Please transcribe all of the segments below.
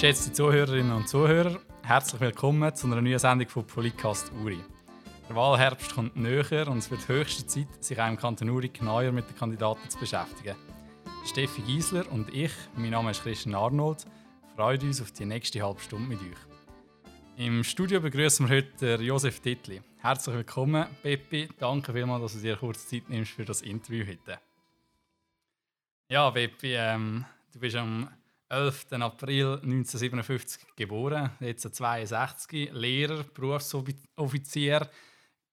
Geschätzte Zuhörerinnen und Zuhörer, herzlich willkommen zu einer neuen Sendung von Polycast Uri. Der Wahlherbst kommt näher und es wird höchste Zeit, sich auch im Kanton Uri genauer mit den Kandidaten zu beschäftigen. Steffi Giesler und ich, mein Name ist Christian Arnold, freuen uns auf die nächste halbe Stunde mit euch. Im Studio begrüßen wir heute Josef Tittli. Herzlich willkommen, Peppi. Danke vielmals, dass du dir kurz Zeit nimmst für das Interview heute. Ja, Peppi, ähm, du bist am 11. April 1957 geboren, jetzt 62, Lehrer, Berufsoffizier,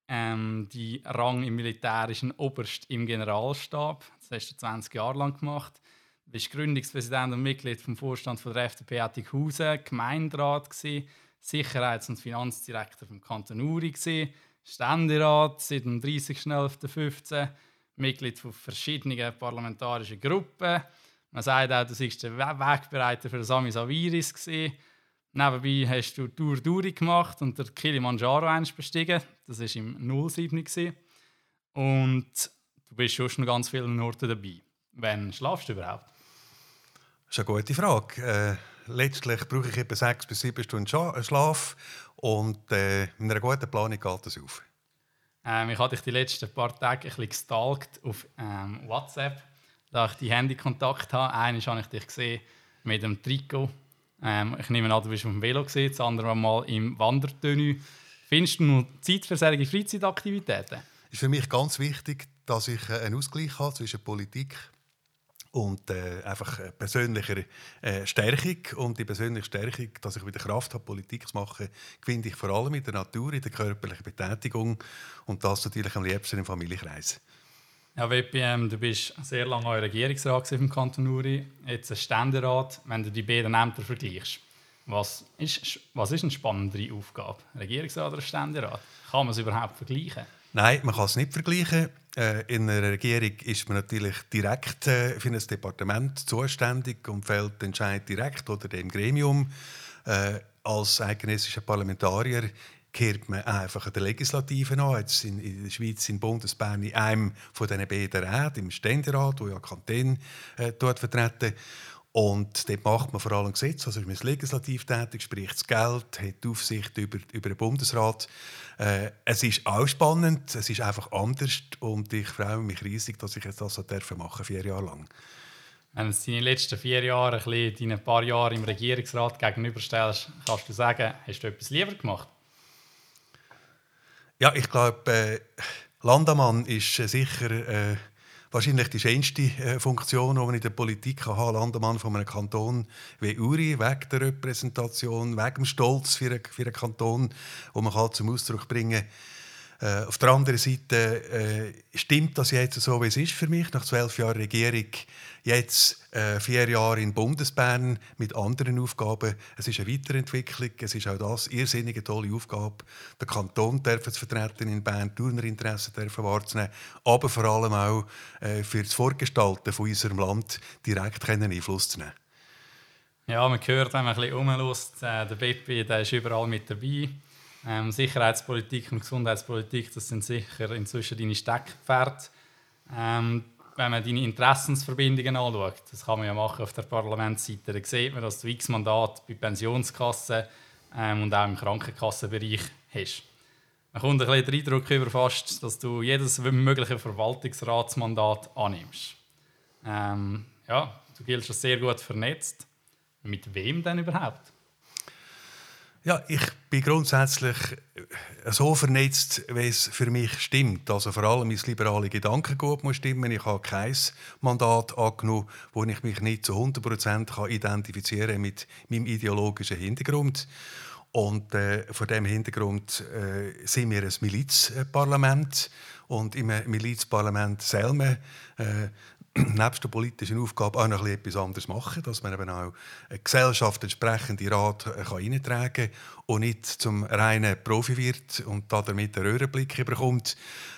ähm, die Rang im militärischen Oberst im Generalstab. Das hast du 20 Jahre lang gemacht. Du bist Gründungspräsident und Mitglied vom Vorstand von der FDP Attighausen, Gemeinderat gewesen, Sicherheits- und Finanzdirektor vom Kanton Uri gewesen, Ständerat seit dem 30.11.15, Mitglied von verschiedenen parlamentarischen Gruppen man sagt auch, du seist der Wegbereiter für Sami Saviris. Gewesen. Nebenbei hast du Tour Duri gemacht und der Kilimanjaro eins bestiegen. Das war im 07. Gewesen. Und du bist schon an ganz vielen Orten dabei. Wann schlafst du überhaupt? Das ist eine gute Frage. Äh, letztlich brauche ich etwa sechs bis sieben Stunden Schlaf und äh, mit einer guten Planung geht das auf. Ähm, ich hatte dich die letzten paar Tage ein bisschen gestalkt auf ähm, WhatsApp da ich die Handykontakt habe. Einmal habe ich dich gesehen mit dem Trikot. Ähm, ich nehme an, du bist auf dem Velo gesehen, das andere Mal im Wandertönü. Findest du noch Zeit für solche Freizeitaktivitäten? Es ist für mich ganz wichtig, dass ich äh, einen Ausgleich habe zwischen Politik und äh, einfach persönlicher äh, Stärkung. Und die persönliche Stärkung, dass ich wieder Kraft habe, Politik zu machen, gewinne ich vor allem in der Natur, in der körperlichen Betätigung und das natürlich am liebsten im Familienkreis. Ja, WPM, du bist sehr lange Regierungsrat im Kanton Uri, jetzt ein Ständerat. Wenn du die beiden Ämter vergleichst, was ist, was ist eine spannendere Aufgabe? Regierungsrat oder Ständerat? Kann man es überhaupt vergleichen? Nein, man kann es nicht vergleichen. Äh, in einer Regierung ist man natürlich direkt äh, für ein Departement zuständig und fällt den Entscheid direkt oder dem Gremium. Äh, als eidgenössischer Parlamentarier kehrt man einfach der Legislative an. Jetzt in, in der Schweiz, in Bundesbern, in einem von diesen beiden Räten, im Ständerat, wo ja Kantone äh, dort vertreten. Und dort macht man vor allem Gesetze, also ist man legislativ tätig, spricht das Geld, hat die Aufsicht über, über den Bundesrat. Äh, es ist auch spannend, es ist einfach anders und ich freue mich riesig, dass ich jetzt das so machen darf, vier Jahre lang. Wenn du deine letzten vier Jahre, ein deine paar Jahre im Regierungsrat gegenüberstellst, kannst du sagen, hast du etwas lieber gemacht? Ja, ich glaube, äh, Landamann ist äh, sicher äh, wahrscheinlich die schönste äh, Funktion, die man in der Politik haben kann. Landamann von einem Kanton wie Uri, wegen der Repräsentation, wegen dem Stolz für einen, für einen Kanton, wo man kann zum Ausdruck bringen kann äh, auf der anderen Seite äh, stimmt das jetzt so, wie es ist für mich, nach zwölf Jahren Regierung, jetzt äh, vier Jahre in Bundesbern mit anderen Aufgaben. Es ist eine Weiterentwicklung, es ist auch das irrsinnige tolle Aufgabe, den Kanton zu vertreten in Bern, Turnerinteressen wahrzunehmen, aber vor allem auch äh, für das Vorgestalten von unserem Land direkt Einfluss zu nehmen. Ja, man hört, wenn man ein bisschen rumlässt, äh, der Beppi, der ist überall mit dabei. Ähm, Sicherheitspolitik und Gesundheitspolitik, das sind sicher inzwischen deine Steckpferde. Ähm, wenn man deine Interessensverbindungen anschaut, das kann man ja machen auf der Parlamentsseite, dann sieht man, dass du X-Mandat bei Pensionskassen ähm, und auch im Krankenkassenbereich hast. Man kommt ein bisschen den Eindruck über fast, dass du jedes mögliche Verwaltungsratsmandat annimmst. Ähm, ja, du giltst als sehr gut vernetzt. Mit wem denn überhaupt? Ja, ich bin grundsätzlich äh, so vernetzt, wie es für mich stimmt. Also vor allem mein liberale Gedankengut muss stimmen. Ich habe kein Mandat angenommen, wo ich mich nicht zu 100% identifizieren mit meinem ideologischen Hintergrund. Und äh, vor dem Hintergrund äh, sind wir ein Milizparlament. Und im Milizparlament selber äh, nebst der politischen Aufgabe auch noch etwas anderes machen, dass man eben auch eine Gesellschaft entsprechend in Rat äh, kann eintragen kann und nicht zum reinen Profi wird und damit einen Röhrenblick bekommt.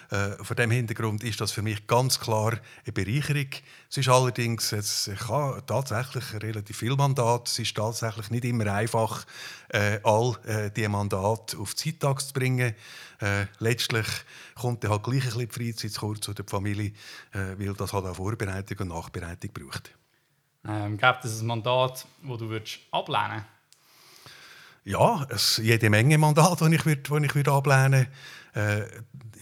Äh, vor dem Hintergrund ist das für mich ganz klar eine Bereicherung. Es ist allerdings, ich habe tatsächlich relativ viel Mandat. Es ist tatsächlich nicht immer einfach, äh, all äh, diese Mandate auf die Zeittag zu bringen. Äh, letztlich kommt dann halt gleich ein bisschen Freizeit zu kurz oder die Familie, äh, weil das halt auch Vorbereitung und Nachbereitung braucht. Ähm, gibt es ein Mandat, das du würdest ablehnen Ja, es, jede Menge Mandate, die ich, würd, ich würd ablehnen würde. Äh,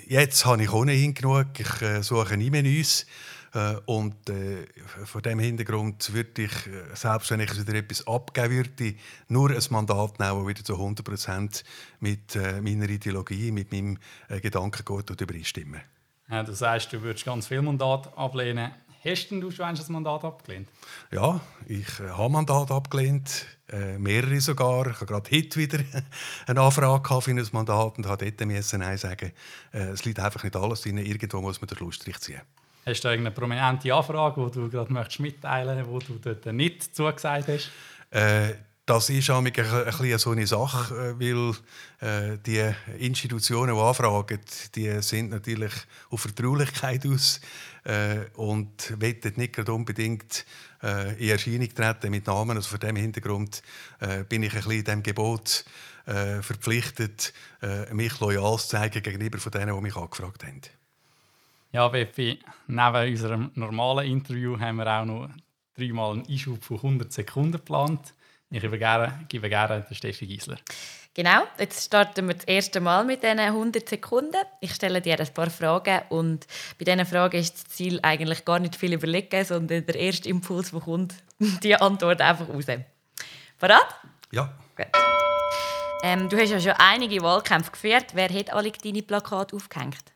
jetzt habe ich ohnehin genug. Ich äh, suche nie Neues. Äh, und äh, vor dem Hintergrund würde ich, äh, selbst wenn ich wieder etwas abgeben würde, nur ein Mandat nehmen, das wieder zu 100 Prozent mit äh, meiner Ideologie, mit meinem äh, Gedankengut übereinstimmen. Ja, du sagst, du würdest ganz viele Mandate ablehnen. Hast du schon ein Mandat abgelehnt? Ja, ich äh, habe Mandat abgelehnt, äh, mehrere sogar. Ich habe gerade heute wieder eine Anfrage für ein Mandat und habe dort müssen Nein sagen. Äh, es liegt einfach nicht alles drin. Irgendwo muss man den Schlussstrich ziehen. Hast du irgendeine prominente Anfrage, die du gerade möchtest mitteilen möchtest, die du dort nicht zugesagt hast? Das ist auch ein bisschen so eine Sache, äh, weil äh, die Institutionen, die anfragen, die sind natürlich auf Vertraulichkeit aus äh, und wollen nicht unbedingt äh, in Erscheinung treten mit Namen. Also vor diesem Hintergrund äh, bin ich ein bisschen dem Gebot äh, verpflichtet, mich loyal zu zeigen gegenüber von denen, die mich angefragt haben. Ja, Beppi, neben unserem normalen Interview haben wir auch noch dreimal einen Einschub von 100 Sekunden geplant. Ich gebe gerne, gebe gerne den Steffi Giesler. Genau, jetzt starten wir das erste Mal mit diesen 100 Sekunden. Ich stelle dir ein paar Fragen und bei diesen Fragen ist das Ziel eigentlich gar nicht viel überlegen, sondern der erste Impuls, der kommt, die Antwort einfach raus. Parat? Ja. Gut. Ähm, du hast ja schon einige Wahlkämpfe geführt. Wer hat alle deine Plakate aufgehängt?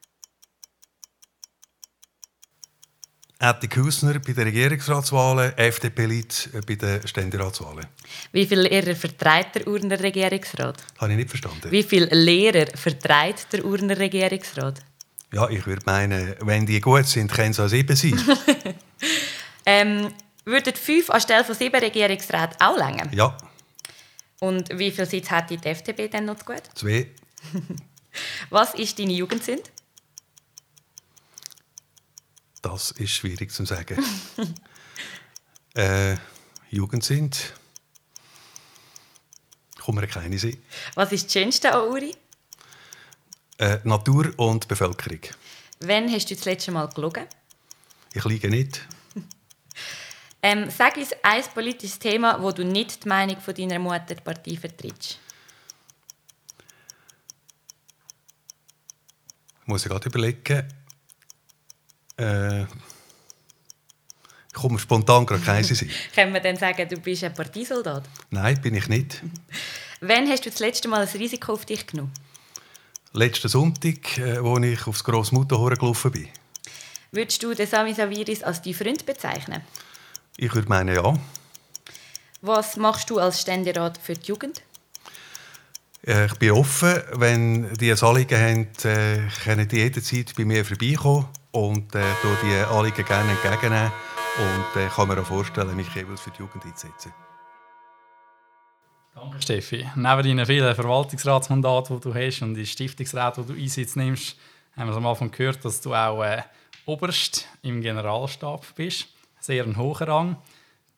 Atti Kusner bei den Regierungsratswahlen, FDP Lied bei den Ständeratswahlen. Wie viele Lehrer vertreibt der Urner Regierungsrat? Habe ich nicht verstanden. Wie viele Lehrer vertreibt der Urner Regierungsrat? Ja, ich würde meinen, wenn die gut sind, können es auch sieben sein. ähm, würden fünf anstelle von sieben Regierungsräten auch länger? Ja. Und wie viele Sitze hat die FDP denn noch gut? Zwei. Was ist deine Jugendsünde? Das ist schwierig zu sagen. äh, Jugend sind. Kann mir keine sein. Was ist das Schönste an Uri? Äh, Natur und Bevölkerung. Wann hast du das letzte Mal gelogen? Ich liege nicht. ähm, sag uns ein politisches Thema, wo du nicht die Meinung von deiner Mutter Partei vertrittst. Muss ich gerade überlegen. Äh, ich komme spontan gerade kein sein. Können wir dann sagen, du bist ein Parteisoldat? Nein, bin ich nicht. Wann hast du das letzte Mal ein Risiko auf dich genommen? Letzten Sonntag, äh, als ich aufs grosse Mutterhorn gelaufen bin. Würdest du den Sami Saviris als deinen Freund bezeichnen? Ich würde meinen, ja. Was machst du als Ständerat für die Jugend? Äh, ich bin offen. Wenn die ein Anliegen haben, äh, können die jederzeit bei mir vorbeikommen und äh, die Anliegen gerne entgegennehmen. Und äh, kann mir auch vorstellen, mich jeweils für die Jugend einzusetzen. Danke, Steffi. Neben deinen vielen Verwaltungsratsmandaten, die du hast und die Stiftungsrat, wo du Einsitz nimmst, haben wir am Anfang gehört, dass du auch äh, Oberst im Generalstab bist. Sehr ein hoher Rang.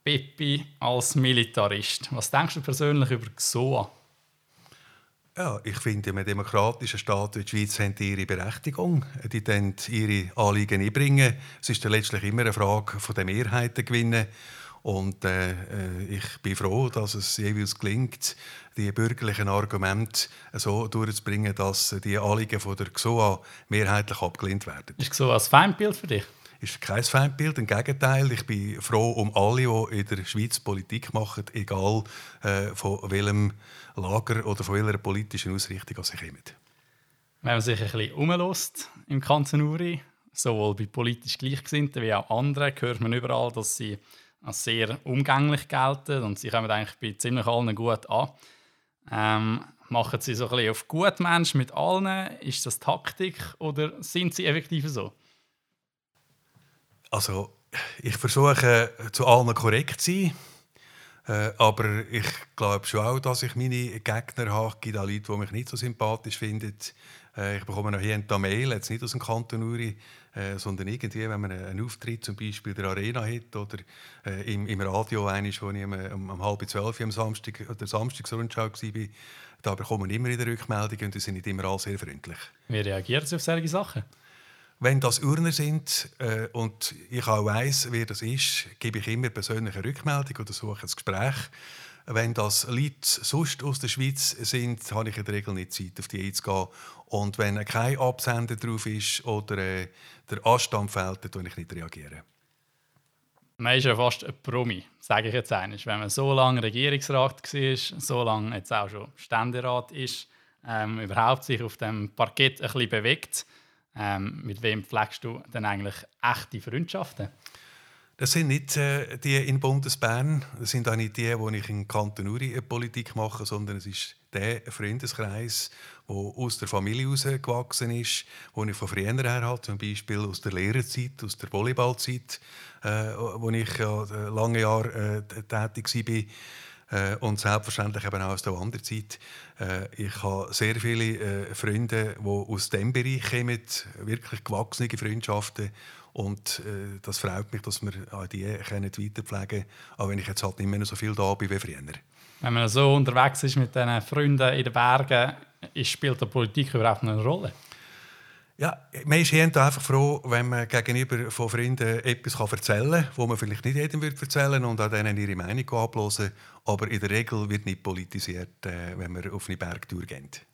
Peppi als Militarist. Was denkst du persönlich über GSOA? Ja, ich finde, in einem demokratischen Staat wie die Schweiz haben die ihre Berechtigung. Die dann ihre Anliegen einbringen. Es ist letztlich immer eine Frage von der Mehrheiten gewinnen. Und äh, äh, ich bin froh, dass es jeweils gelingt, die bürgerlichen Argumente so durchzubringen, dass die Anliegen von der GSOA mehrheitlich abgelehnt werden. Ist GSOA ein Feindbild für dich? Ist kein Feindbild. Im Gegenteil, ich bin froh um alle, die in der Schweiz Politik machen, egal äh, von welchem Lager oder von welcher politischen Ausrichtung sie kommen. Wenn man sich ein bisschen umlässt im Kanton Uri, sowohl bei politisch Gleichgesinnten wie auch anderen, hört man überall, dass sie als sehr umgänglich gelten und sie kommen eigentlich bei ziemlich allen gut an. Ähm, machen sie so ein bisschen auf Gutmensch mit allen? Ist das Taktik oder sind sie effektiv so? Also, ich versuche zu allen korrekt zu sein. Äh, aber ich glaube schon auch, dass ich meine Gegner habe. Es gibt auch Leute, die mich nicht so sympathisch finden. Äh, ich bekomme noch hier eine Mail, jetzt nicht aus dem Kanton Uri, äh, sondern irgendwie, wenn man einen Auftritt zum Beispiel in der Arena hat oder äh, im, im Radio, eines, wo ich um, um, um halb zwölf am Samstag oder Samstagsrundschau war, da bekommen immer wieder Rückmeldungen und die sind nicht immer alle sehr freundlich. Wie reagieren Sie auf solche Sachen? Wenn das Urner sind äh, und ich auch weiss, wer das ist, gebe ich immer persönliche Rückmeldung oder suche ein Gespräch. Wenn das Leute sonst aus der Schweiz sind, habe ich in der Regel nicht Zeit, auf die einzugehen. Und wenn kein Absender drauf ist oder äh, der Anstand fehlt, dann ich nicht reagieren. Man ist ja fast ein Promi, sage ich jetzt eines. Wenn man so lange Regierungsrat war, so lange jetzt auch schon Ständerat ist, ähm, überhaupt sich auf dem Parkett ein bisschen bewegt, ähm, mit wem pflegst du denn eigentlich echte Freundschaften? Das sind nicht äh, die in Bundesbern, das sind auch nicht die, wo ich in Kanton Uri äh, Politik mache, sondern es ist der Freundeskreis, der aus der Familie herausgewachsen ist, wo ich von früher her habe, zum Beispiel aus der Lehrerzeit, aus der Volleyballzeit, äh, wo ich ja äh, lange Jahre äh, tätig war. Äh, und selbstverständlich eben auch aus der Wanderzeit. Äh, ich habe sehr viele äh, Freunde, die aus diesem Bereich kommen, wirklich gewachsene Freundschaften und äh, das freut mich, dass wir auch die weiterpflegen können, auch wenn ich jetzt halt nicht mehr so viel da bin wie früher. Wenn man so unterwegs ist mit diesen Freunden in den Bergen, spielt die Politik überhaupt eine Rolle? Ja, man ist hier einfach froh, wenn man gegenüber von Freunden etwas erzählen kann, wo man vielleicht nicht jedem erzählen und auch denen ihre Meinung ablosen. Aber in der Regel wird nicht politisiert, äh, wenn man auf eine Bergtour geht.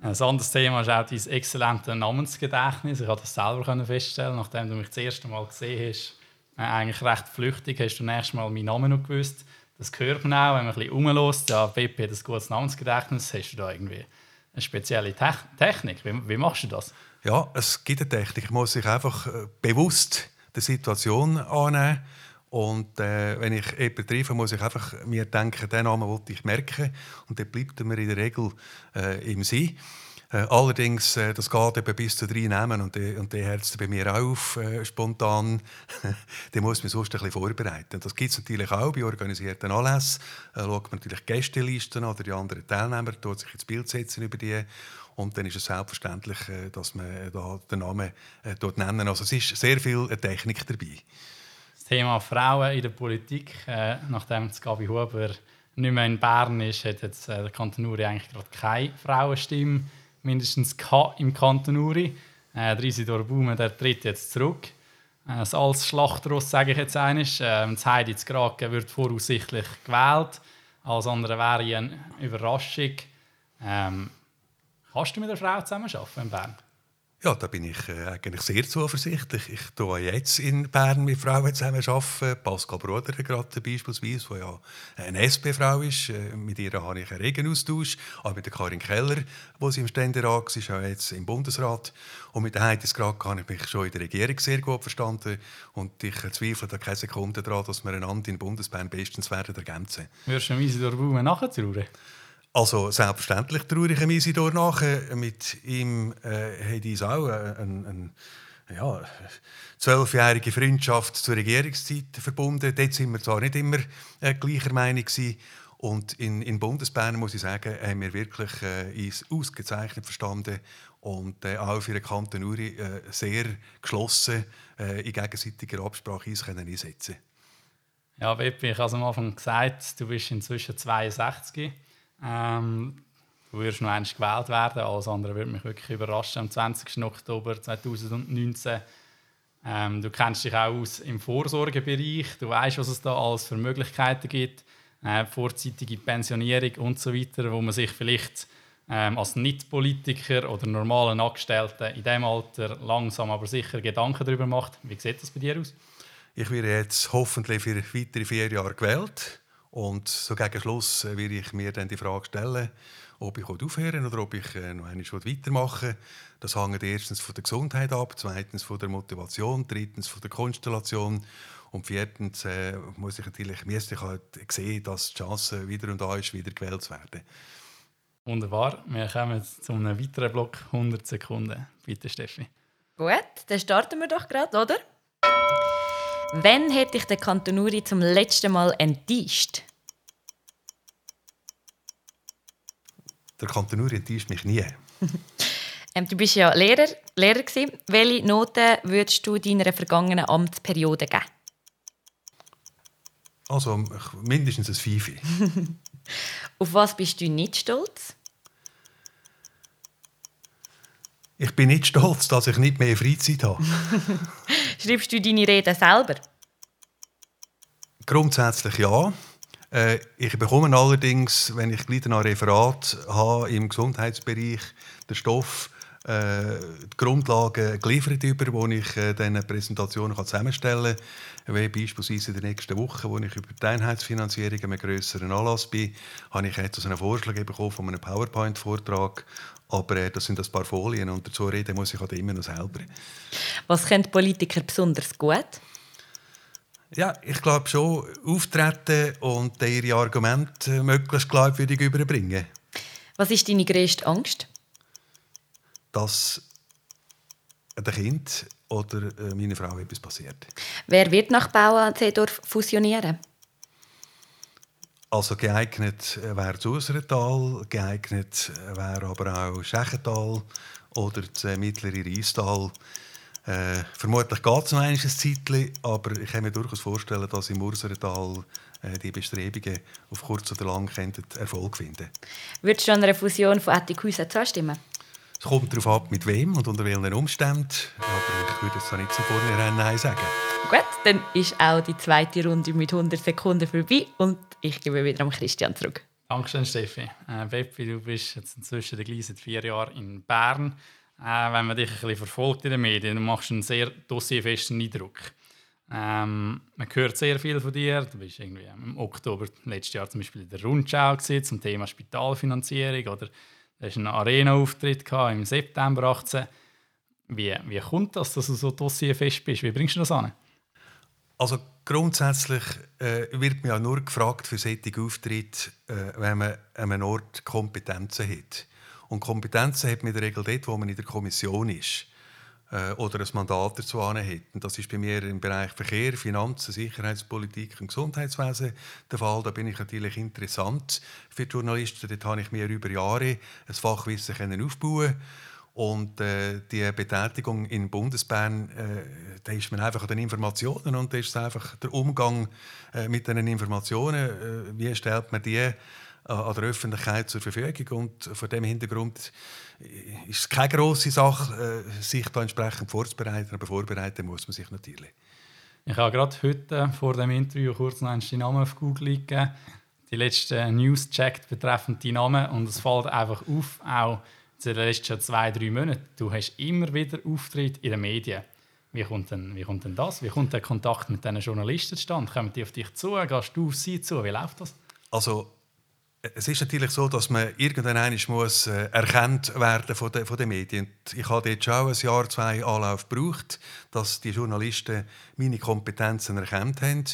Ein anderes Thema ist auch dein exzellente Namensgedächtnis. Ich konnte das selber feststellen, nachdem du mich das erste Mal gesehen hast. Äh, eigentlich recht flüchtig hast du nächstes Mal meinen Namen noch gewusst. Das hört man auch, wenn man ein bisschen rumlässt. Ja, Pepe hat ein gutes Namensgedächtnis. Hast du da irgendwie eine spezielle Te Technik? Wie, wie, machst du das? Ja, es gibt eine Technik. Ich muss sich einfach äh, bewusst der Situation annehmen. Und äh, wenn ich jemanden treffe, muss ich einfach mir denken, den Namen wollte ich merken. Und dann bleibt mir in der Regel äh, im Sinn. Äh, allerdings, äh, das geht eben bis zu drei Namen und der und hört bei mir auf, äh, spontan. den muss man sonst ein bisschen vorbereiten. Das gibt es natürlich auch bei organisierten Anlässen. Äh, schaut man natürlich Gästelisten oder die anderen Teilnehmer, tut sich ins Bild setzen über die. Und dann ist es selbstverständlich, äh, dass man da den Namen äh, dort nennen. Also es ist sehr viel Technik dabei. Das Thema Frauen in der Politik, äh, nachdem Gabi Huber nicht mehr in Bern ist, hat jetzt äh, der Kanton Uri eigentlich gerade keine Frauenstimme mindestens im Kanton Uri. Äh, der Isidor Baume der tritt jetzt zurück. Äh, als Schlachtross sage ich jetzt eines. Äh, das Heidi Zgraken wird voraussichtlich gewählt. Alles andere wäre eine Überraschung. Ähm, kannst du mit einer Frau zusammenarbeiten in Bern? Ja, da bin ich äh, eigentlich sehr zuversichtlich. Ich tue jetzt in Bern mit Frauen zusammen arbeiten. Pascal Bruder gerade beispielsweise, die ja eine SP-Frau ist. Äh, mit ihr habe ich einen regen Austausch. Auch mit der Karin Keller, wo sie im Ständerat ist, auch jetzt im Bundesrat. Und mit der Heidi Skrak habe ich mich schon in der Regierung sehr gut verstanden. Und ich zweifle da keine Sekunde daran, dass wir einander in Bundesbern bestens werden ergänzen. Würdest du Isidor Baume nachtrauen? Also selbstverständlich traue ich ihm Isidor nach. Mit ihm äh, hat uns auch eine, ja, zwölfjährige Freundschaft zur Regierungszeit verbunden. Dort sind wir zwar nicht immer äh, gleicher Meinung gewesen. Und in, in Bundesbern, muss ich sagen, haben wir wirklich äh, uns ausgezeichnet verstanden und äh, auch für den Kanton Uri äh, sehr geschlossen äh, in gegenseitiger Absprache uns können einsetzen Ja, Beppi, ich habe es am Anfang gesagt, du bist inzwischen 62 ähm, du wirst noch einmal gewählt werden. Alles andere würde mich wirklich überraschen. Am 20. Oktober 2019. Ähm, du kennst dich auch aus im Vorsorgebereich. Du weißt, was es da alles für Möglichkeiten gibt. Äh, vorzeitige Pensionierung und so weiter, wo man sich vielleicht ähm, als Nicht-Politiker oder normalen Angestellten in diesem Alter langsam aber sicher Gedanken darüber macht. Wie sieht das bei dir aus? Ich werde jetzt hoffentlich für weitere vier Jahre gewählt. Und so gegen Schluss äh, werde ich mir dann die Frage stellen, ob ich aufhören oder ob ich äh, noch einmal weitermachen Das hängt erstens von der Gesundheit ab, zweitens von der Motivation, drittens von der Konstellation und viertens äh, muss ich natürlich müsste ich halt sehen, dass die Chance wieder und da ist, wieder gewählt zu werden. Wunderbar. Wir kommen zu einem weiteren Block, 100 Sekunden. Bitte, Steffi. Gut, dann starten wir doch gerade, oder? Wann hätte ich den Kanton Uri zum letzten Mal enttäuscht? Der Kanton Uri enttäuscht mich nie. ähm, du bist ja Lehrer. Lehrer gewesen. Welche Noten würdest du deiner vergangenen Amtsperiode geben? Also mindestens ein Fifi. Auf was bist du nicht stolz? Ich bin nicht stolz, dass ich nicht mehr Freizeit habe. Schreibst du deine Reden selber? Grundsätzlich ja. Äh, ich bekomme allerdings, wenn ich gleich ein Referat habe im Gesundheitsbereich, den Stoff, äh, die Grundlagen geliefert über, wo ich äh, dann Präsentationen zusammenstellen kann. Wie beispielsweise in der nächsten Woche, wo ich über die Einheitsfinanzierung einem grösseren Anlass bin, habe ich jetzt einen Vorschlag bekommen von einem PowerPoint-Vortrag. Aber äh, das sind ein paar Folien und dazu reden muss ich halt immer noch selber. Was können Politiker besonders gut? Ja, ich glaube schon, auftreten und ihre Argumente möglichst glaubwürdig überbringen. Was ist deine größte Angst? Dass der Kind oder äh, meiner Frau etwas passiert. Wer wird nach Bauer Seedorf fusionieren? Also geeignet äh, wäre das Userental, geeignet äh, wäre aber auch Schechental oder das mittlere Reistal. Äh, vermutlich geht es noch ein Zeitchen, aber ich kann mir durchaus vorstellen, dass im Urserental äh, die Bestrebungen auf kurz oder lang Erfolg finden Würdest du an einer Fusion von Attikhäusern zustimmen? Es kommt darauf ab, mit wem und unter welchen Umständen. Aber ich würde jetzt nicht so vornherein Nein sagen. Gut, dann ist auch die zweite Runde mit 100 Sekunden vorbei und ich gebe wieder an Christian zurück. Dankeschön, Steffi. Äh, Beppi, du bist jetzt inzwischen seit vier Jahren in Bern. Äh, wenn man dich ein bisschen verfolgt in den Medien, dann machst du einen sehr dossierfesten Eindruck. Ähm, man hört sehr viel von dir. Du bist irgendwie im Oktober letztes Jahr zum Beispiel in der Rundschau zum Thema Spitalfinanzierung oder hast einen Arena-Auftritt im September 18. Wie, wie kommt das, dass du so dossierfest bist? Wie bringst du das an? Also grundsätzlich äh, wird man ja nur gefragt für solche Auftritte, äh, wenn man an einem Ort Kompetenzen hat. Und Kompetenzen hat man in der Regel dort, wo man in der Kommission ist äh, oder ein Mandat dazu. Und das ist bei mir im Bereich Verkehr, Finanzen, Sicherheitspolitik und Gesundheitswesen der Fall. Da bin ich natürlich interessant für Journalisten. Dort habe ich mir über Jahre ein Fachwissen können aufbauen und äh, die Betätigung in Bundesbern, äh, da ist man einfach an den Informationen und da ist einfach der Umgang äh, mit den Informationen. Äh, wie stellt man die an der Öffentlichkeit zur Verfügung? Und vor dem Hintergrund ist es keine grosse Sache, äh, sich da entsprechend vorzubereiten, aber vorbereiten muss man sich natürlich. Ich habe gerade heute vor dem Interview kurz noch einen Namen auf Google gegeben, die letzten News checkt betreffend die Namen und es fällt einfach auf, auch in den letzten zwei, drei Monaten, du hast immer wieder Auftritt in den Medien. Wie kommt, denn, wie kommt denn das? Wie kommt der Kontakt mit diesen Journalisten zustande? Kommen die auf dich zu? Gehst du auf sie zu? Wie läuft das? Also es ist natürlich so, dass man irgendwann muss äh, erkannt werden von den, von den Medien. Ich habe jetzt schon ein Jahr, zwei Anlauf gebraucht, dass die Journalisten meine Kompetenzen erkannt haben.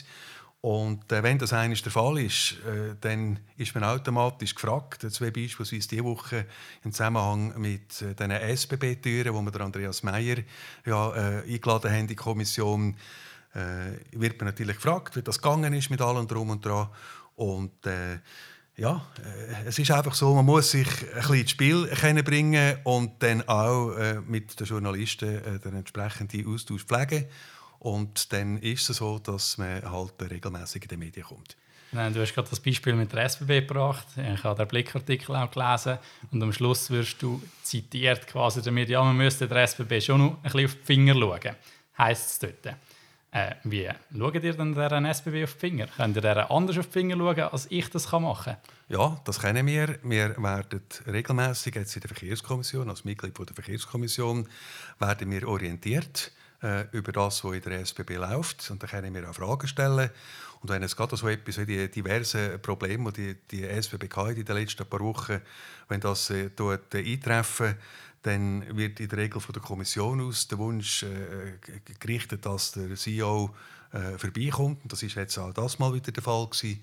Und äh, wenn das eines der Fall ist, äh, dann ist man automatisch gefragt. Jetzt beispielsweise diese Woche im Zusammenhang mit äh, den SBB-Türen, wo wir Andreas Meyer ja, äh, eingeladen haben in die Kommission, äh, wird man natürlich gefragt, wie das gegangen ist mit allem drum und dran. Und äh, ja, äh, es ist einfach so, man muss sich ein bisschen ins Spiel bringen und dann auch äh, mit den Journalisten äh, den entsprechenden Austausch pflegen. Und dann ist es so, dass man halt regelmäßig in die Medien kommt. Nein, du hast gerade das Beispiel mit der SBB gebracht. Ich habe den Blickartikel auch gelesen. Und am Schluss wirst du zitiert quasi damit, ja, man müsste der SBB schon noch ein bisschen auf die Finger schauen. Heißt es dort. Äh, wie schaut ihr denn der SBB auf die Finger? Könnt ihr der anders auf die Finger schauen, als ich das machen kann? Ja, das kennen wir. Wir werden regelmäßig jetzt in der Verkehrskommission, als Mitglied der Verkehrskommission, werden wir orientiert äh, über das, was in der SBB läuft. Und da können wir auch Fragen stellen. Und wenn es gerade so etwas wie die diversen Probleme, die die SBB in den letzten paar Wochen, wenn das äh, dort äh, eintreffen, dann wird in der Regel von der Kommission aus der Wunsch äh, gerichtet, dass der CEO äh, vorbeikommt. Und das ist jetzt auch das mal wieder der Fall gewesen.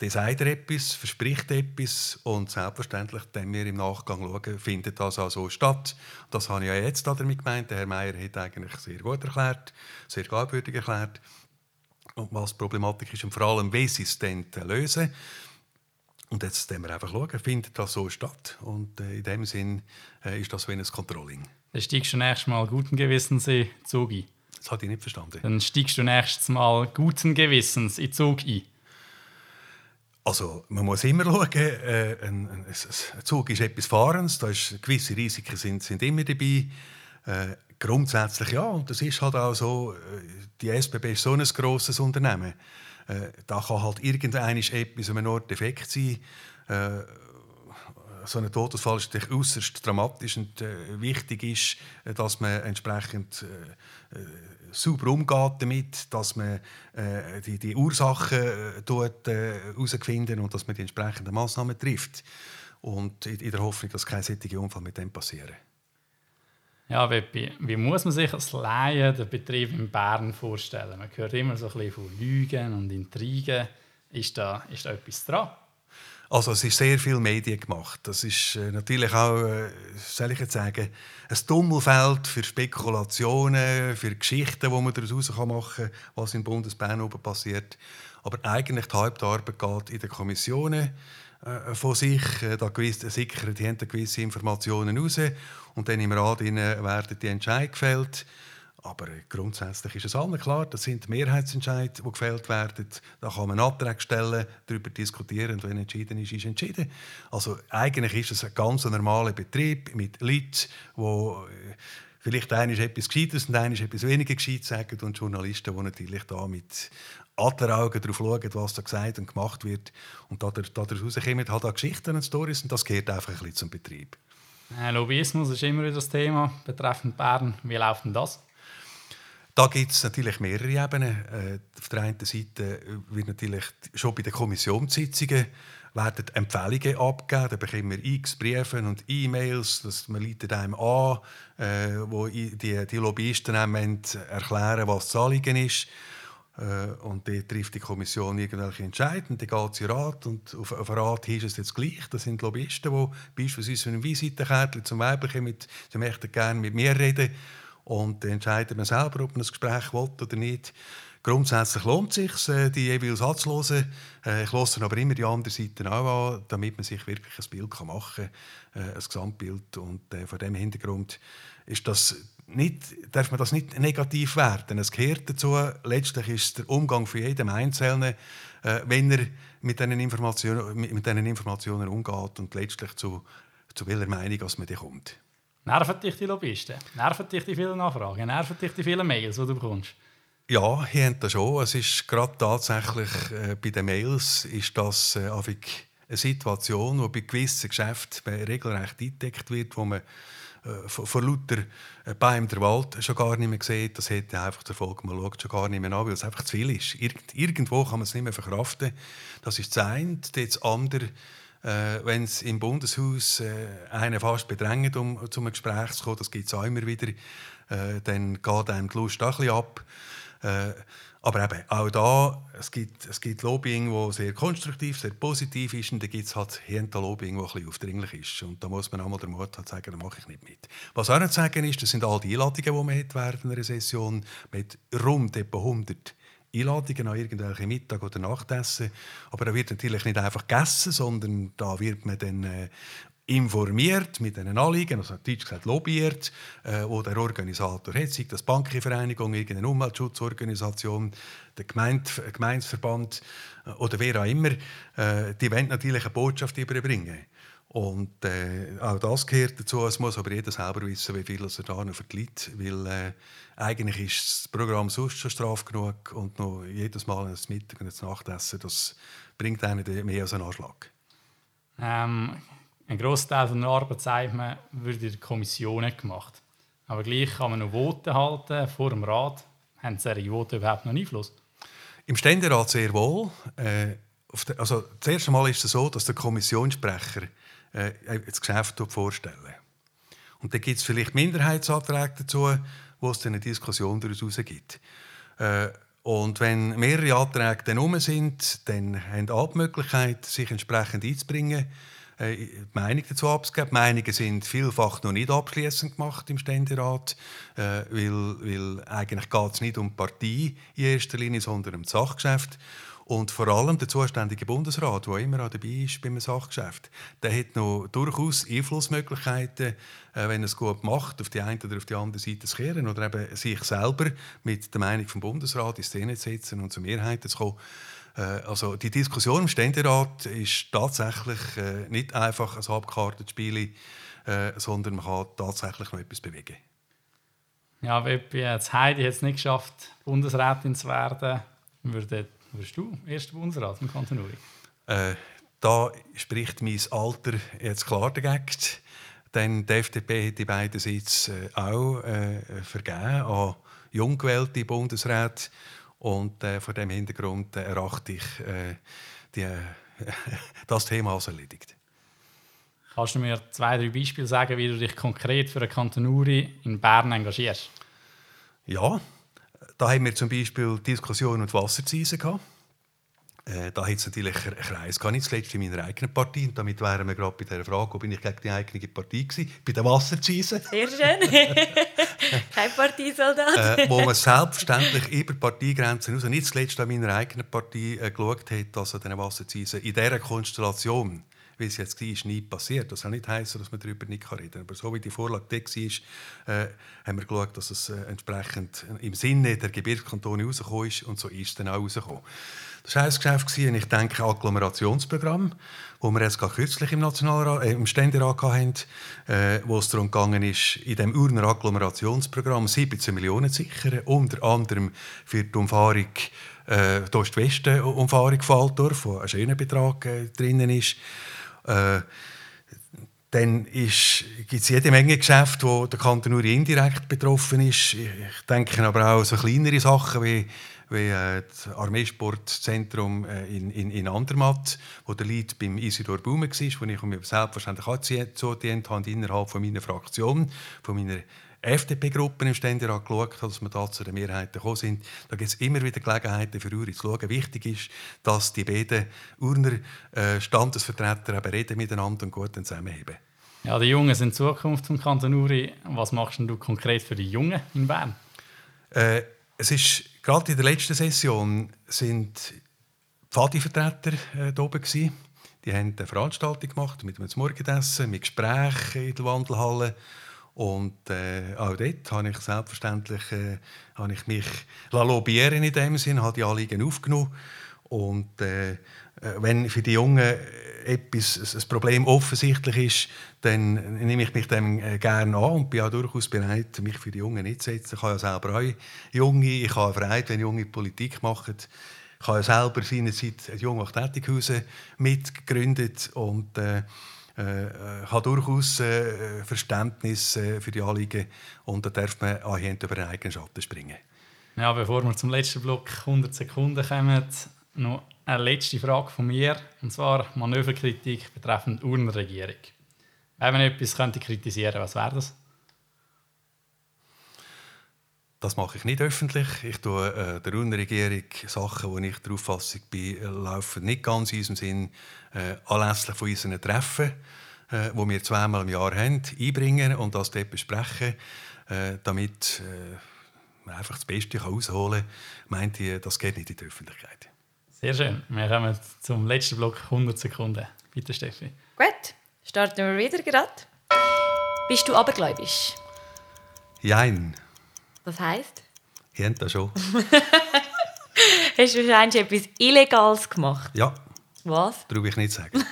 Der sagt etwas, verspricht etwas und selbstverständlich, wenn wir im Nachgang schauen, findet das auch so statt. Das habe ich ja jetzt damit gemeint. Der Herr Meier hat eigentlich sehr gut erklärt, sehr glaubwürdig erklärt, was die Problematik ist und vor allem, wie sie es dann lösen. Und jetzt müssen wir einfach schauen, findet das so statt? Und äh, in dem Sinn äh, ist das wie ein Controlling. Dann steigst du nächstes Mal guten Gewissens in Zug ein. Das hatte ich nicht verstanden. Dann steigst du nächstes Mal guten Gewissens in Zug ein. Also man muss immer schauen, äh, ein, ein, ein, Zug ist etwas Fahrens, da ist, gewisse Risiken sind, sind immer dabei. Äh, grundsätzlich ja, und das ist halt auch so, äh, die SBB ist so ein grosses Unternehmen Äh, da kann halt irgendeines etwas an einem Ort defekt sein. Äh, so ein Todesfall ist natürlich äußerst dramatisch und äh, wichtig ist, äh, dass man entsprechend äh, äh, sauber umgeht damit, dass man äh, die, die Ursachen herausfinden äh, und dass man die entsprechenden Massnahmen trifft. Und in, in der Hoffnung, dass kein solcher Unfall mit dem passieren. Ja, Weppi, wie muss man sich als Laie den Betrieb in Bern vorstellen? Man hört immer so ein bisschen von Lügen und Intrigen. Ist da, ist da etwas dran? Also es ist sehr viel Medien gemacht. Das ist äh, natürlich auch, äh, soll ich jetzt sagen, ein Tummelfeld für Spekulationen, für Geschichten, die man daraus machen kann, was in Bundesbern oben passiert. Aber eigentlich die Hauptarbeit geht in den Kommissionen äh, von sich. Äh, da gewisse, sicher, die haben gewisse Informationen raus und dann im Rat werden die Entscheidungen gefällt. Aber grundsätzlich ist es allen klar, das sind Mehrheitsentscheidungen, die gefällt werden. Da kann man Anträge stellen, darüber diskutieren und wenn entschieden ist, ist entschieden. Also eigentlich ist es ein ganz normaler Betrieb mit Leuten, die äh, vielleicht einer etwas Gescheites und einer etwas weniger Gescheites sagen und Journalisten, die natürlich da mit Adleraugen darauf schauen, was da gesagt und gemacht wird. Und daraus kommen halt auch Geschichten und Storys und das gehört einfach ein bisschen zum Betrieb. Lobbyismus ist immer wieder das Thema betreffend Bern. Wie läuft denn das? Da gibt es natürlich mehrere Ebenen. Äh, auf der einen Seite wird natürlich schon bei den Kommissionssitzungen werden Empfehlungen abgegeben. Da bekommen wir x Briefe und E-Mails, dass man leitet einem an, äh, wo die, die Lobbyisten einem erklären, was das Anliegen ist. Äh, und dann trifft die Kommission irgendwelche Entscheidungen, dann geht sie Rat und auf, auf Rat ist es jetzt gleich. Das sind Lobbyisten, die beispielsweise ein Visitenkärtchen zum Weiblichen mit, sie möchten gerne mit mir reden und dann entscheidet man selber, ob man ein Gespräch will oder nicht. Grundsätzlich lohnt es sich, äh, die jeweils anzuhören. Äh, ich höre aber immer die andere Seite auch an, damit man sich wirklich ein Bild machen kann, äh, ein Gesamtbild. Und vor diesem Hintergrund ist das nicht, darf man das nicht negativ werten. Es gehört dazu, letztlich ist der Umgang für jeden Einzelnen, wenn er mit diesen Informationen, mit diesen Informationen umgeht und letztlich zu, zu welcher Meinung man kommt. Nerven dich die Lobbyisten? Nerven dich die vielen Anfragen? Nerven dich die vielen Mails, die du bekommst? Ja, hier haben das schon. Es ist gerade tatsächlich äh, bei den Mails ist das äh, eine Situation, wo bei gewissen Geschäften regelrecht eingedeckt wird, wo man äh, vor lauter äh, Bäumen der Wald schon gar nicht mehr sieht. Das hätte einfach der Folge, man schaut schon gar nicht mehr an, weil es einfach zu viel ist. Irgend, irgendwo kann man es nicht mehr verkraften. Das ist das eine. Das andere äh, wenn es im Bundeshaus äh, einen fast bedrängt, um zum Gespräch zu kommen, das gibt es auch immer wieder, äh, dann geht einem die Lust auch ein bisschen ab. Äh, aber eben, auch da, es gibt, es gibt Lobbying, das sehr konstruktiv, sehr positiv ist und dann gibt es halt Lobbying, das ein bisschen aufdringlich ist. Und da muss man einmal den Mut halt sagen, da mache ich nicht mit. Was auch nicht zu sagen ist, das sind all die Einladungen, die man hat während einer Session mit rund etwa 100 Einladungen an irgendwelche Mittag- oder Nachtessen. Aber da wird natürlich nicht einfach gegessen, sondern da wird man dann äh, informiert mit den Anliegen, also Deutsch gesagt lobbyiert, äh, wo der Organisator hat, sei das Bankenvereinigung, irgendeine Umweltschutzorganisation, der Gemeinde, Gemeindeverband äh, oder wer auch immer, äh, die wollen natürlich eine Botschaft überbringen. Und äh, auch das gehört dazu. Es muss aber jeder selber wissen, wie viel er da noch verliert. Weil äh, eigentlich ist das Programm sonst schon straf genug und noch jedes Mal ein Mittag und ein Nachtessen, das bringt einen mehr als einen Anschlag. Ähm, ein Großteil der Arbeit, sagt man, wird in Kommissionen gemacht. Aber gleich kann man noch Voten halten vor dem Rat. Haben solche Voten überhaupt noch Einfluss? Im Ständerat sehr wohl. Äh, also, das erste Mal ist es so, dass der Kommissionssprecher äh, das Geschäft vorstellen. Und dann gibt es vielleicht Minderheitsanträge dazu, wo es dann eine Diskussion daraus gibt. Äh, und wenn mehrere Anträge dann um sind, dann haben alle die Möglichkeit, sich entsprechend einzubringen, äh, Meinung dazu abzugeben. Die Meinungen sind vielfach noch nicht abschließend gemacht im Ständerat, äh, weil, weil eigentlich geht es nicht um Partei in erster Linie, sondern um das Sachgeschäft. Und vor allem der zuständige Bundesrat, der immer auch dabei ist beim Sachgeschäft, der hat noch durchaus Einflussmöglichkeiten, äh, wenn er es gut macht, auf die eine oder auf die andere Seite zu kehren oder eben sich selber mit der Meinung vom Bundesrat in Szene zu setzen und zu Mehrheiten zu kommen. Äh, also die Diskussion im Ständerat ist tatsächlich äh, nicht einfach ein abgekartetes Spiel, sondern man kann tatsächlich noch etwas bewegen. Ja, wenn jetzt Heidi es nicht geschafft, Bundesrätin zu werden, würde Wirst du erster Bundesrat im Kanton Uri? Äh, da spricht mein Alter jetzt klar dagegen. Denn die FDP hat die beiden Sitze äh, auch äh, vergeben an jung gewählte Bundesräte. Und äh, vor diesem Hintergrund äh, erachte ich äh, die, das Thema als erledigt. Kannst du mir zwei, drei Beispiele sagen, wie du dich konkret für eine Kanton Uri in Bern engagierst? Ja, da haben wir zum Beispiel Diskussionen und Wasserzeisen gehabt. Äh, da hat es natürlich einen Kreis gehabt, nicht zuletzt in meiner eigenen Partei. Und damit wären wir gerade bei der Frage, ob ich gegen die eigene Partei war, bei den Wasserzeisen. Sehr schön. Kein Parteisoldat. äh, wo man selbstverständlich über Parteigrenzen hinaus, nicht zuletzt an meiner eigenen Partei, äh, geschaut hat, an diesen Wasserzeisen in dieser Konstellation wie es jetzt war, nie passiert. Das soll nicht heißen, dass man darüber nicht reden kann. Aber so wie die Vorlage war, äh, haben wir geschaut, dass es äh, entsprechend im Sinne der Gebirgskantone rausgekommen ist und so ist es dann auch rausgekommen. Das war ein Geschäft und ich denke Agglomerationsprogramm, wo wir jetzt kürzlich im, Nationalrat, äh, im Ständerat hatten, äh, wo es darum ging, ist, in dem Urner Agglomerationsprogramm 17 Millionen zu sichern, unter anderem für die Umfahrung äh, die Ost-Westen-Umfahrung Falldorf, wo ein schöner Betrag äh, drinnen ist. Äh, dann gibt es jede Menge Geschäfte, wo der Kanton nur indirekt betroffen ist. Ich denke aber auch so kleinere Sachen wie, wie äh, das Armeesportzentrum äh, in, in, in Andermatt, wo der Lead beim Isidor Baume war, wo ich mir selbstverständlich auch zugedient habe innerhalb von meiner Fraktion, von meiner FDP-Gruppen im Ständerat geschaut dass wir da zu den Mehrheiten gekommen sind. Da gibt es immer wieder Gelegenheiten für Uri zu schauen. Wichtig ist, dass die beiden Urner äh, Standesvertreter eben reden miteinander und gut zusammenheben. Ja, die Jungen sind Zukunft vom Kanton Uri. Was machst du konkret für die Jungen in Bern? Äh, es ist gerade in der letzten Session sind Pfadi-Vertreter äh, da oben gewesen. Die haben eine Veranstaltung gemacht mit einem Morgenessen, mit Gesprächen in der Wandelhalle. Und äh, auch dort habe ich selbstverständlich äh, habe ich mich lobbyieren in dem Sinn, habe die Anliegen aufgenommen. Und äh, äh, wenn für die Jungen etwas, ein Problem offensichtlich ist, dann nehme ich mich dem äh, gerne an und bin auch durchaus bereit, mich für die Jungen einzusetzen. Ich habe ja selber auch Junge, ich habe Freude, wenn Junge Politik machen. Ich habe ja selber seinerzeit ein Jungwacht-Tätighaus mitgegründet und äh, äh, äh, habe durchaus äh, Verständnis äh, für die Anliegen und da darf man auch über den eigenen Schatten springen. Ja, bevor wir zum letzten Block 100 Sekunden kommen, noch eine letzte Frage von mir, und zwar Manöverkritik betreffend Urnenregierung. Wenn man etwas könnte kritisieren was wäre das? Das mache ich nicht öffentlich. Ich tue äh, der Urnenregierung Sachen, wo ich der Auffassung bin, laufen nicht ganz in unserem Sinn äh, anlässlich von unseren Treffen, äh, wo wir zweimal im Jahr haben, einbringen und das dort besprechen, äh, damit äh, man einfach das Beste herausholen kann. Meint ihr, das geht nicht in die Öffentlichkeit. Sehr schön. Wir kommen zum letzten Block, 100 Sekunden. Bitte, Steffi. Gut, starten wir wieder gerade. Bist du abergläubisch? Jein. Was heisst? Ich habe das schon. Hast du wahrscheinlich etwas Illegales gemacht? Ja. Was? Darf ich nicht sagen.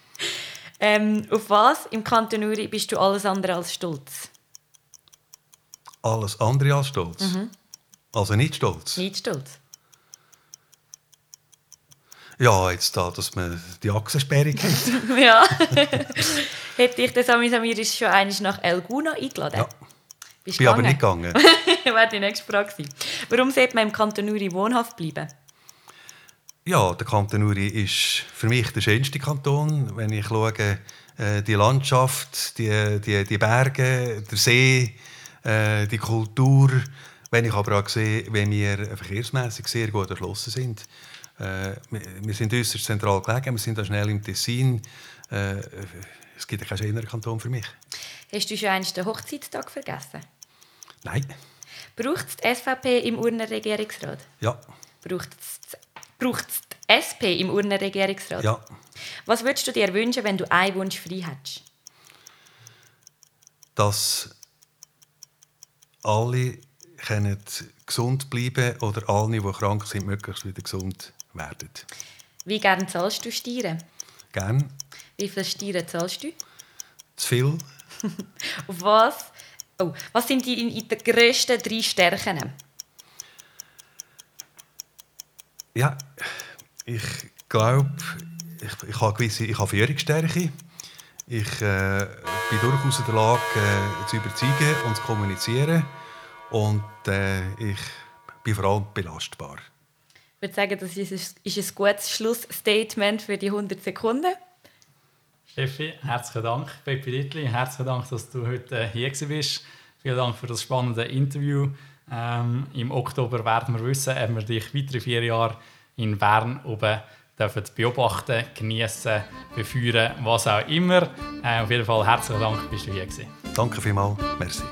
ähm, auf was im Kanton Uri bist du alles andere als stolz? Alles andere als stolz? Mhm. Also nicht stolz? Nicht stolz. Ja, jetzt da, dass man die Achsensperre hat. ja. Hätte ich den Sami Samiris schon einmal nach El Guna eingeladen? Ja. Bist bin aber nicht gegangen. Wäre die nächste Frage gewesen. Warum sollte man im Kanton Uri wohnhaft bleiben? Ja, der Kanton Uri ist für mich der schönste Kanton. Wenn ich schaue, äh, die Landschaft, die, die, die Berge, der See, äh, die Kultur. Wenn ich aber auch sehe, wie wir verkehrsmäßig sehr gut erschlossen sind. Äh, wir sind äußerst zentral gelegen, wir sind da schnell im Tessin. Äh, es gibt keinen schöneren Kanton für mich. Hast du schon einmal den Hochzeitstag vergessen? Nein. Braucht es die SVP im Urner Regierungsrat? Ja. Braucht es Braucht es die SP im Urner Regierungsrat? Ja. Was würdest du dir wünschen, wenn du einen Wunsch frei hättest? Dass alle können gesund bleiben oder alle, die krank sind, möglichst wieder gesund werden. Wie gern zahlst du Stiere? Gern. Wie viele Stiere zahlst du? Zu viel. Was? Oh, was sind die, die grössten drei Stärken? Ja, ich glaube, ich, ich habe gewisse ich habe Führungsstärke. Ich äh, bin durchaus in der Lage, äh, zu überzeugen und zu kommunizieren. Und äh, ich bin vor allem belastbar. Ich würde sagen, das ist ein, ist ein gutes Schlussstatement für die 100 Sekunden. Steffi, herzlichen Dank. Peppi Littli, herzlichen Dank, dass du heute äh, hier bist. Vielen Dank für das spannende Interview. Ähm, Im Oktober werden wir wissen, ob wir dich weitere vier Jahre in Bern oben dürfen beobachten, genießen, befeuern, was auch immer. Äh, auf jeden Fall herzlichen Dank, bist du hier gewesen. Danke vielmals, merci.